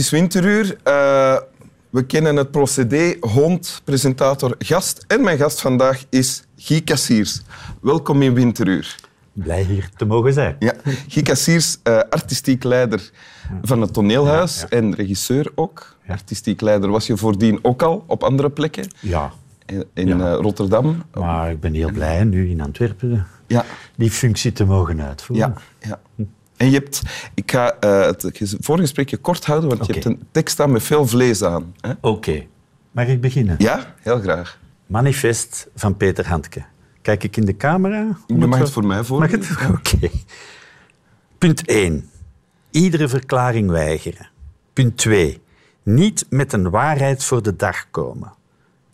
is winteruur. Eh, we kennen het procedé. Hond, presentator, gast. En mijn gast vandaag is Guy Cassiers. Welkom in winteruur. Blij hier te mogen zijn. Ja, Guy Cassiers, eh, artistiek leider van het Toneelhuis en regisseur ook. Artistiek leider was je voordien ook al op andere plekken. Ja, In, eh, Rotterdam. maar ik ben heel blij nu in Antwerpen Ja, die functie te mogen uitvoeren. ja, ja. En je hebt, ik ga eh, het ges- voorgesprekje kort houden, want je hebt een tekst staan met veel vlees aan. Oké, mag ik beginnen? Ja, heel graag. Manifest van Peter Handke. Kijk ik in de camera? Je mag het voor mij Mag het? Oké. Punt 1. Iedere verklaring weigeren. Punt 2. Niet met een waarheid voor de dag komen.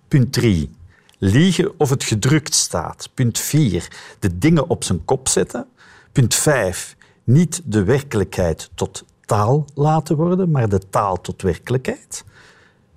Punt 3. Liegen of het gedrukt staat. Punt 4. De dingen op zijn kop zetten. Punt 5. Niet de werkelijkheid tot taal laten worden, maar de taal tot werkelijkheid.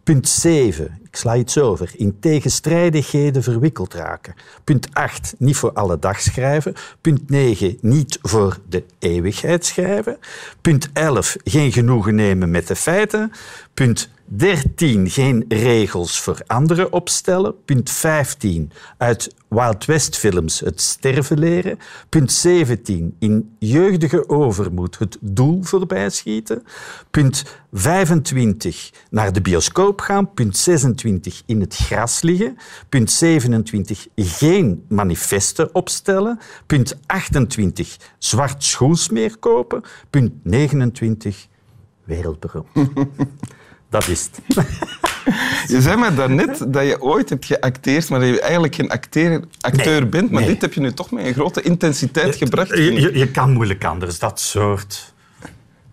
Punt 7, ik sla iets over, in tegenstrijdigheden verwikkeld raken. Punt 8, niet voor alle dag schrijven. Punt 9, niet voor de eeuwigheid schrijven. Punt 11, geen genoegen nemen met de feiten. Punt 13, geen regels voor anderen opstellen. Punt 15, uit Wild West films het sterven leren. Punt 17, in jeugdige overmoed het doel voorbij schieten. Punt 25, naar de bioscoop gaan. Punt 26, in het gras liggen. Punt 27, geen manifesten opstellen. Punt 28, zwart schoens meer kopen. Punt 29, wereldberoemd. Dat is het. Je zei mij daarnet dat je ooit hebt geacteerd, maar dat je eigenlijk geen acteer, acteur Nee, bent. Maar nee. dit heb je nu toch met een grote intensiteit gebracht. je, je kan moeilijk anders. Dat soort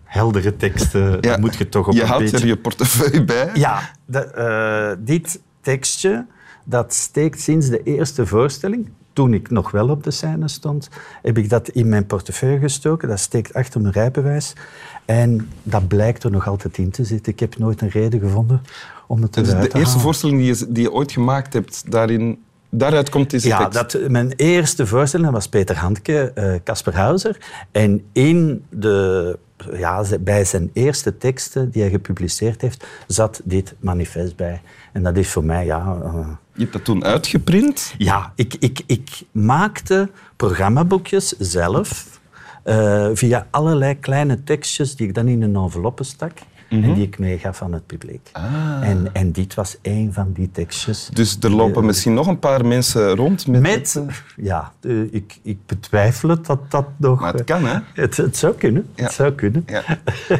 heldere teksten, Ja. moet je toch op je een houdt beetje... er je portefeuille bij. Ja, de, eh, dit tekstje dat steekt sinds de eerste voorstelling. Toen ik nog wel op de scène stond, heb ik dat in mijn portefeuille gestoken. Dat steekt achter mijn rijbewijs. En dat blijkt er nog altijd in te zitten. Ik heb nooit een reden gevonden om het is eruit de te eerste voorstelling die je, die je ooit gemaakt hebt. Daarin, daaruit komt deze Ja, tekst. dat, mijn eerste voorstelling was Peter Handke, eh, Casper Hauser. En in de, ja, bij zijn eerste teksten die hij gepubliceerd heeft, zat dit manifest bij. En dat is voor mij, ja... eh, Je hebt dat toen uitgeprint. ja, ik, ik, ik maakte programmaboekjes zelf eh, via allerlei kleine tekstjes die ik dan in een enveloppe stak en die ik meegaf aan het publiek. En, en dit was één van die tekstjes. Dus er lopen misschien nog een paar mensen rond met... Met, ja, eh, ik, ik betwijfel het dat dat nog... Maar het eh, kan, hè? Het, het zou kunnen. Ja. Het zou kunnen. Ja.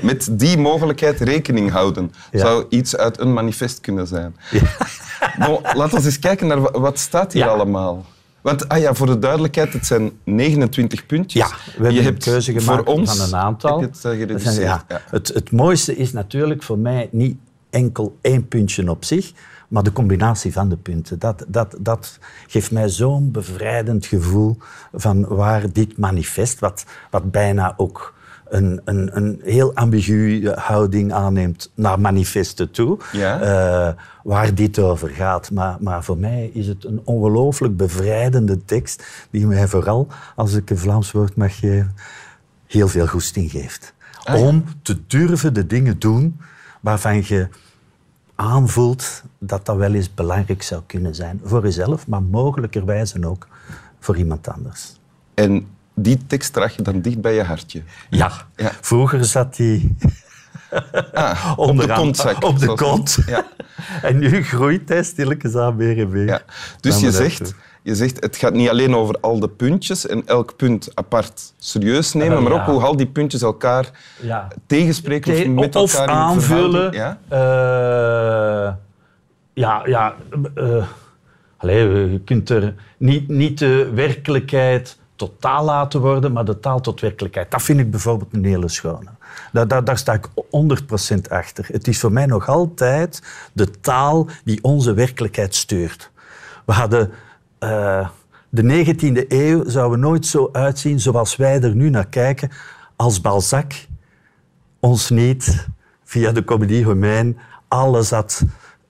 Met die mogelijkheid rekening houden. Ja. Zou iets uit een manifest kunnen zijn. Bon, laten we eens kijken naar wa- wat staat hier allemaal. Want ah ja, voor de duidelijkheid, het zijn 29 puntjes. Ja, we hebben je een hebt keuze voor gemaakt ons, van een aantal. het, eh, zijn-. Ja. Het, het mooiste is natuurlijk voor mij niet enkel één puntje op zich, maar de combinatie van de punten. Dat, dat, dat geeft mij zo'n bevrijdend gevoel van waar dit manifest, wat, wat bijna ook een, een, een heel ambiguë houding aanneemt naar manifesten toe, Ja. eh, waar dit over gaat. Maar, maar voor mij is het een ongelooflijk bevrijdende tekst die mij vooral, als ik een Vlaams woord mag geven, heel veel goesting geeft. Ah, ja. Om te durven de dingen doen waarvan je aanvoelt dat dat wel eens belangrijk zou kunnen zijn. Voor jezelf, maar mogelijkerwijze ook voor iemand anders. En die tekst draag je dan dicht bij je hartje. Ja, Ja. vroeger zat die Ah, op de kontzak. Op de kont. Ja. En nu groeit hij stilletjes aan meer en meer. Ja. Dus je zegt, je zegt, het gaat niet alleen over al de puntjes en elk punt apart serieus nemen, Wel, maar ook hoe al die puntjes elkaar Ja. tegenspreken of met elkaar aanvullen. Eh, ja, ja. allee, je kunt er niet, niet de werkelijkheid tot taal laten worden, maar de taal tot werkelijkheid. Dat vind ik bijvoorbeeld een hele schone. Daar, daar, sta ik 100% achter. Het is voor mij nog altijd de taal die onze werkelijkheid stuurt. We hadden... eh, de 19e eeuw zouden nooit zo uitzien zoals wij er nu naar kijken als Balzac ons niet via de Comédie Romaine alles had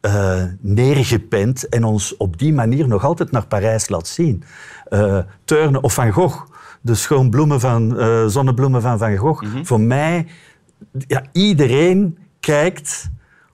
eh, neergepend en ons op die manier nog altijd naar Parijs laat zien. Eh Turner of Van Gogh, de schoonbloemen van, eh, zonnebloemen van Van Gogh. Voor mij ja, iedereen kijkt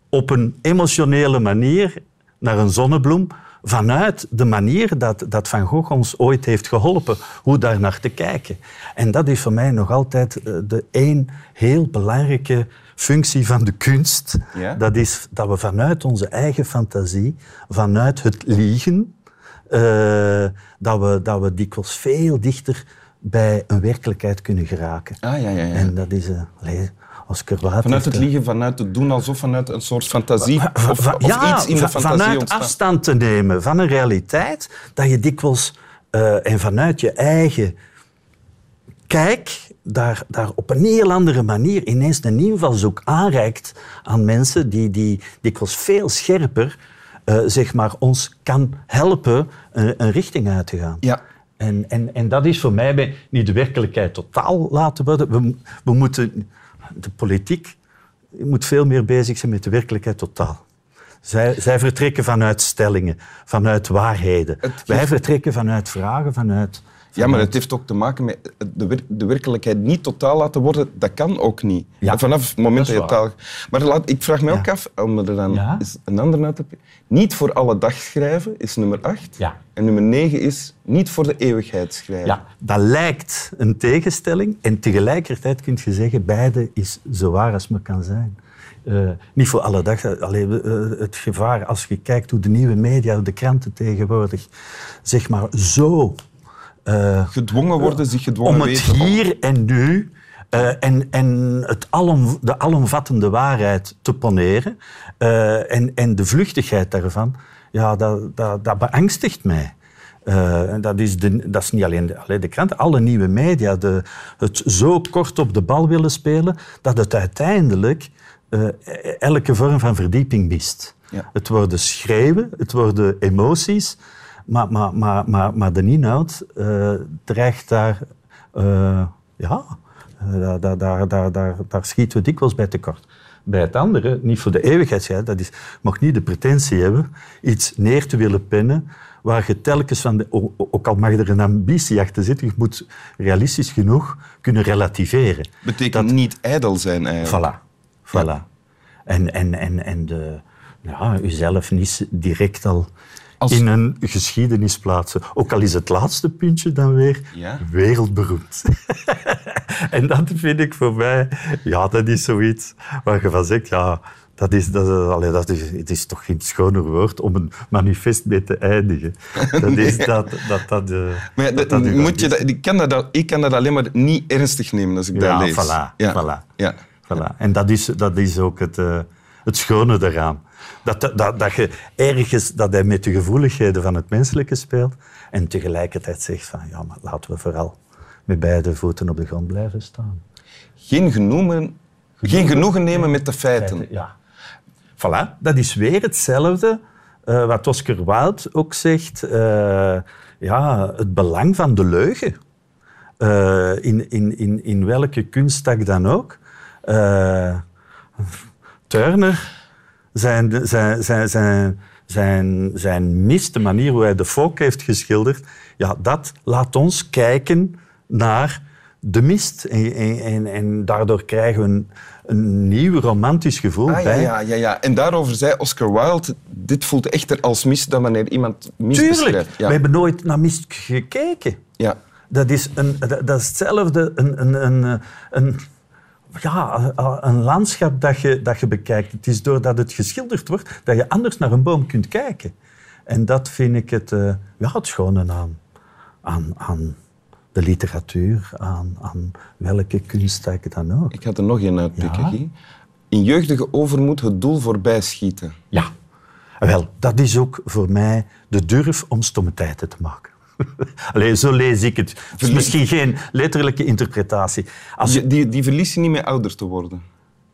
op een emotionele manier naar een zonnebloem vanuit de manier dat, dat Van Gogh ons ooit heeft geholpen, hoe daar naar te kijken. En dat is voor mij nog altijd de één heel belangrijke functie van de kunst. Ja? Dat is dat we vanuit onze eigen fantasie, vanuit het liegen, eh, dat, we, dat we dikwijls veel dichter bij een werkelijkheid kunnen geraken. Ah, ja, ja, ja. En dat is... Oscar Wilde Vanuit het eh, liegen, vanuit het doen alsof vanuit een soort fantasie of, ja, iets in de fantasie vanuit ontstaat. afstand te nemen van een realiteit, dat je dikwijls en vanuit je eigen kijk daar, daar op een heel andere manier ineens een invalshoek aanreikt aan mensen die, die dikwijls veel scherper eh, zeg maar, ons kan helpen een, een richting uit te gaan. Ja. En, en, en dat is voor mij bij- niet de werkelijkheid totaal laten worden. We, we moeten, de politiek moet veel meer bezig zijn met de werkelijkheid totaal. Zij, zij vertrekken vanuit stellingen, vanuit waarheden. Wij vertrekken vanuit vragen, vanuit... Ja, maar het heeft ook te maken met de, wer- de werkelijkheid niet totaal laten worden. Dat kan ook niet. Ja, Vanaf het moment dat je taal... Maar laat, ik vraag me ook af, om er dan een ander uit te. Niet voor alle dag schrijven is nummer 8. Ja. En nummer 9 is niet voor de eeuwigheid schrijven. Ja, dat lijkt een tegenstelling en tegelijkertijd kun je zeggen, beide is zo waar als maar kan zijn. Eh, niet voor alle dag. Alleen, eh, het gevaar, als je kijkt hoe de nieuwe media, de kranten tegenwoordig, zeg maar zo eh, Gedwongen worden, zich gedwongen om het weten. hier en nu eh, en, en het alom, de alomvattende waarheid te poneren eh, en, en de vluchtigheid daarvan, ja, dat, dat, dat beangstigt mij. Eh, dat, is de, dat is niet alleen de, alleen de kranten, alle nieuwe media, de, het zo kort op de bal willen spelen, dat het uiteindelijk eh, elke vorm van verdieping mist. Ja. Het worden schreeuwen, het worden emoties, maar, maar, maar, maar, maar de inhoud eh, dreigt daar... eh, ja, eh, daar, daar, daar, daar, daar, daar schieten we dikwijls bij tekort. Bij het andere, niet voor de eeuwigheid, dat is, mag niet de pretentie hebben iets neer te willen pennen waar je telkens van, de, ook al mag er een ambitie achter zitten, je moet realistisch genoeg kunnen relativeren. Betekent niet ijdel zijn eigenlijk. Voilà. voilà. En, en, en, en de, ja, uzelf niet direct al Als- in een geschiedenis plaatsen. Ook al is het laatste puntje dan weer Ja. wereldberoemd. en dat vind ik voor mij, ja, dat is zoiets waar je van zegt, ja, dat is, dat, is- allee, dat is, het is toch geen schoner woord om een manifest mee te eindigen. Dat is dat dat... dat, eh, Maar ja, dat, dat- dat moet je dat, ik, kan dat, ik kan dat alleen maar niet ernstig nemen als ik Ja, dat lees. voilà, Ja. voilà. Ja. Voilà. En dat is, dat is ook het, eh, het schone daaraan. Dat, dat, dat, dat je ergens dat hij met de gevoeligheden van het menselijke speelt en tegelijkertijd zegt van ja, maar laten we vooral met beide voeten op de grond blijven staan. Geen, genoegen, geen genoegen nemen met de feiten. Ja. Voilà, dat is weer hetzelfde eh, wat Oscar Wilde ook zegt. eh, ja, het belang van de leugen. Eh, in, in, in, in welke kunsttak dan ook. Turner, zijn, zijn, zijn, zijn, zijn, zijn mist, de manier hoe hij de volk heeft geschilderd, ja, dat laat ons kijken naar de mist. En, en, en, en daardoor krijgen we een, een nieuw romantisch gevoel Ah, ja, bij. ja, ja, ja. En daarover zei Oscar Wilde, dit voelt echter als mis dan wanneer iemand mis Tuurlijk, beschrijft. Ja. we hebben nooit naar mist gekeken. Ja. Dat is, een, dat dat is hetzelfde, een, een, een, een, ja, een landschap dat je, dat je bekijkt. Het is doordat het geschilderd wordt dat je anders naar een boom kunt kijken. En dat vind ik het, eh, ja, het schone aan, aan, aan de literatuur, aan, aan welke kunsttak dan ook. Ik had er nog één uitpikken, Ja? In jeugdige overmoed het doel voorbij schieten. Ja. Wel, dat is ook voor mij de durf om stomme tijden te maken. Allee, zo lees ik het. Is misschien geen letterlijke interpretatie. Als Die, die, die verlies je niet meer ouder te worden.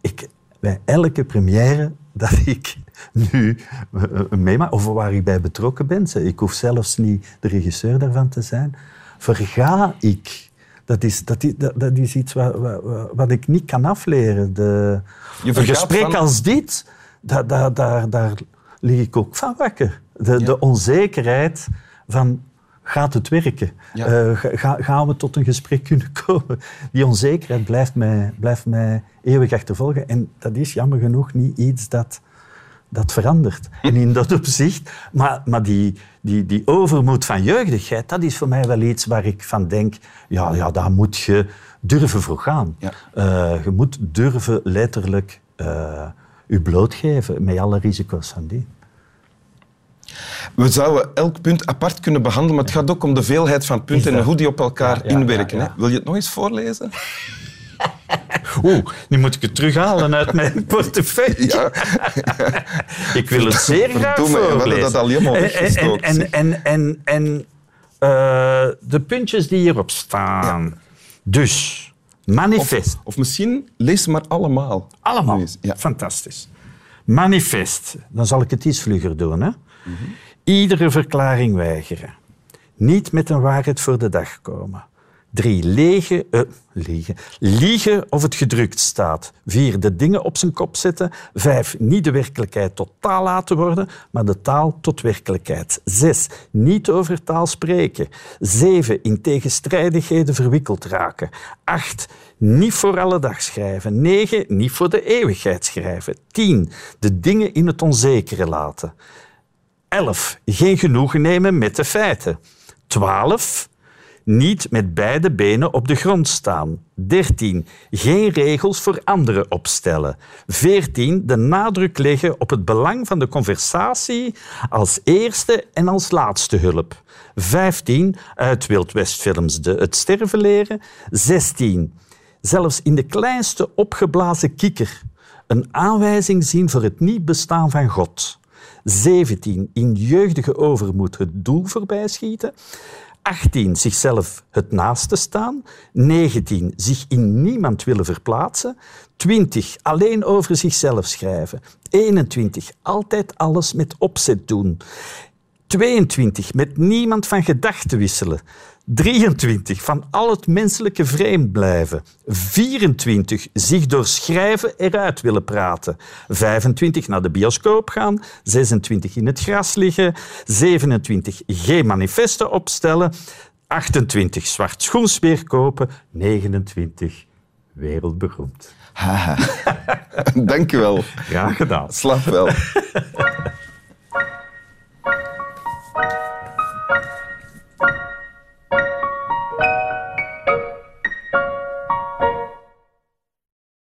ik bij elke première dat ik nu eh, eh, meemaak, of waar ik bij betrokken ben, ik hoef zelfs niet de regisseur daarvan te zijn, verga ik. Dat is, dat is, dat, is iets wat, wat, wat ik niet kan afleren. De, Je een gesprek van- als dit, daar, daar, daar, daar lig ik ook van wakker. De, de onzekerheid van, gaat het werken? Ja. Eh, ga- ga- gaan we tot een gesprek kunnen komen? Die onzekerheid blijft mij, blijft mij eeuwig achtervolgen. En dat is jammer genoeg niet iets dat, dat verandert. En in dat opzicht... Maar, maar die, die, die overmoed van jeugdigheid, dat is voor mij wel iets waar ik van denk... Ja, ja daar moet je durven voor gaan. Ja. Eh, je moet durven letterlijk eh je blootgeven met alle risico's van die. We zouden elk punt apart kunnen behandelen, maar het gaat ook om de veelheid van punten en hoe die op elkaar Ja, ja, inwerken. hè. Wil je het nog eens voorlezen? Oeh, nu moet ik het terughalen uit mijn portefeuille. Ja. Ik wil het zeer graag Verdomme, we voorlezen. dat al helemaal En- weggestoken, En, en, en, en, en eh, de puntjes die hierop staan. Dus, manifest. Of misschien lees ze maar allemaal. Allemaal. Ja. Fantastisch. Manifest. Dan zal ik het iets vlugger doen. Hè? Mhm. Iedere verklaring weigeren. Niet met een waarheid voor de dag komen. Drie, legen, eh, liegen. liegen of het gedrukt staat. Vier, de dingen op zijn kop zetten. Vijf, niet de werkelijkheid tot taal laten worden, maar de taal tot werkelijkheid. Zes, niet over taal spreken. Zeven, in tegenstrijdigheden verwikkeld raken. Acht, niet voor alle dag schrijven. Negen, niet voor de eeuwigheid schrijven. Tien, de dingen in het onzekere laten. 11. Geen genoegen nemen met de feiten. 12. Niet met beide benen op de grond staan. 13. Geen regels voor anderen opstellen. 14. De nadruk leggen op het belang van de conversatie als eerste en als laatste hulp. 15. Uit Wild Westfilms de Het sterven leren. 16. Zelfs in de kleinste opgeblazen kikker een aanwijzing zien voor het niet bestaan van God. 17. In jeugdige overmoed het doel voorbij schieten. 18. Zichzelf het naaste staan. 19. Zich in niemand willen verplaatsen. 20. Alleen over zichzelf schrijven. 21. Altijd alles met opzet doen. 22. Met niemand van gedachten wisselen. 23. Van al het menselijke vreemd blijven. 24. Zich door schrijven eruit willen praten. 25. Naar de bioscoop gaan. 26. In het gras liggen. 27. Geen manifesten opstellen. 28. Zwart schoensweer kopen. 29. Wereldberoemd. Dank je wel. Graag gedaan. Slaap wel.